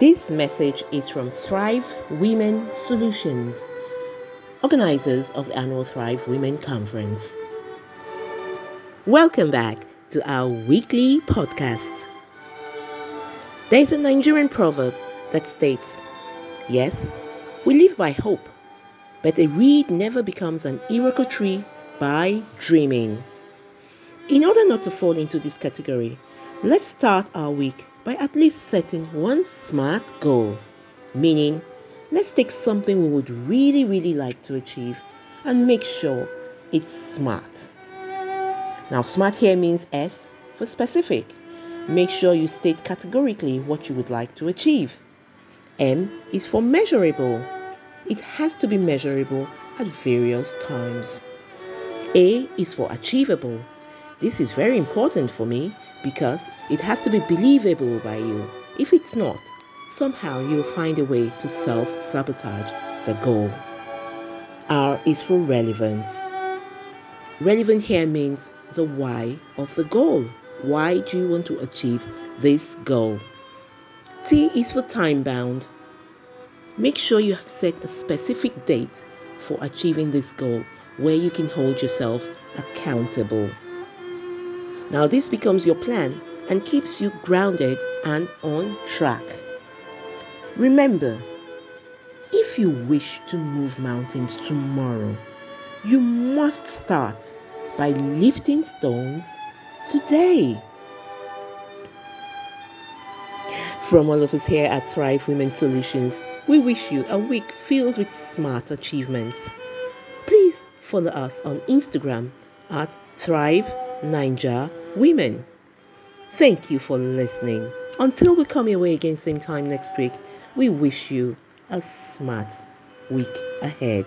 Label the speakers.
Speaker 1: This message is from Thrive Women Solutions, organizers of the annual Thrive Women Conference. Welcome back to our weekly podcast. There's a Nigerian proverb that states, Yes, we live by hope, but a reed never becomes an iroko tree by dreaming. In order not to fall into this category, let's start our week by at least setting one smart goal. Meaning, let's take something we would really, really like to achieve and make sure it's smart. Now, smart here means S for specific. Make sure you state categorically what you would like to achieve. M is for measurable. It has to be measurable at various times. A is for achievable. This is very important for me because it has to be believable by you. If it's not, somehow you'll find a way to self sabotage the goal. R is for relevant. Relevant here means the why of the goal. Why do you want to achieve this goal? T is for time bound. Make sure you set a specific date for achieving this goal where you can hold yourself accountable. Now, this becomes your plan and keeps you grounded and on track. Remember, if you wish to move mountains tomorrow, you must start by lifting stones today. From all of us here at Thrive Women Solutions, we wish you a week filled with smart achievements. Please follow us on Instagram at Thrive Ninja Women. Thank you for listening. Until we come your way again same time next week, we wish you a smart week ahead.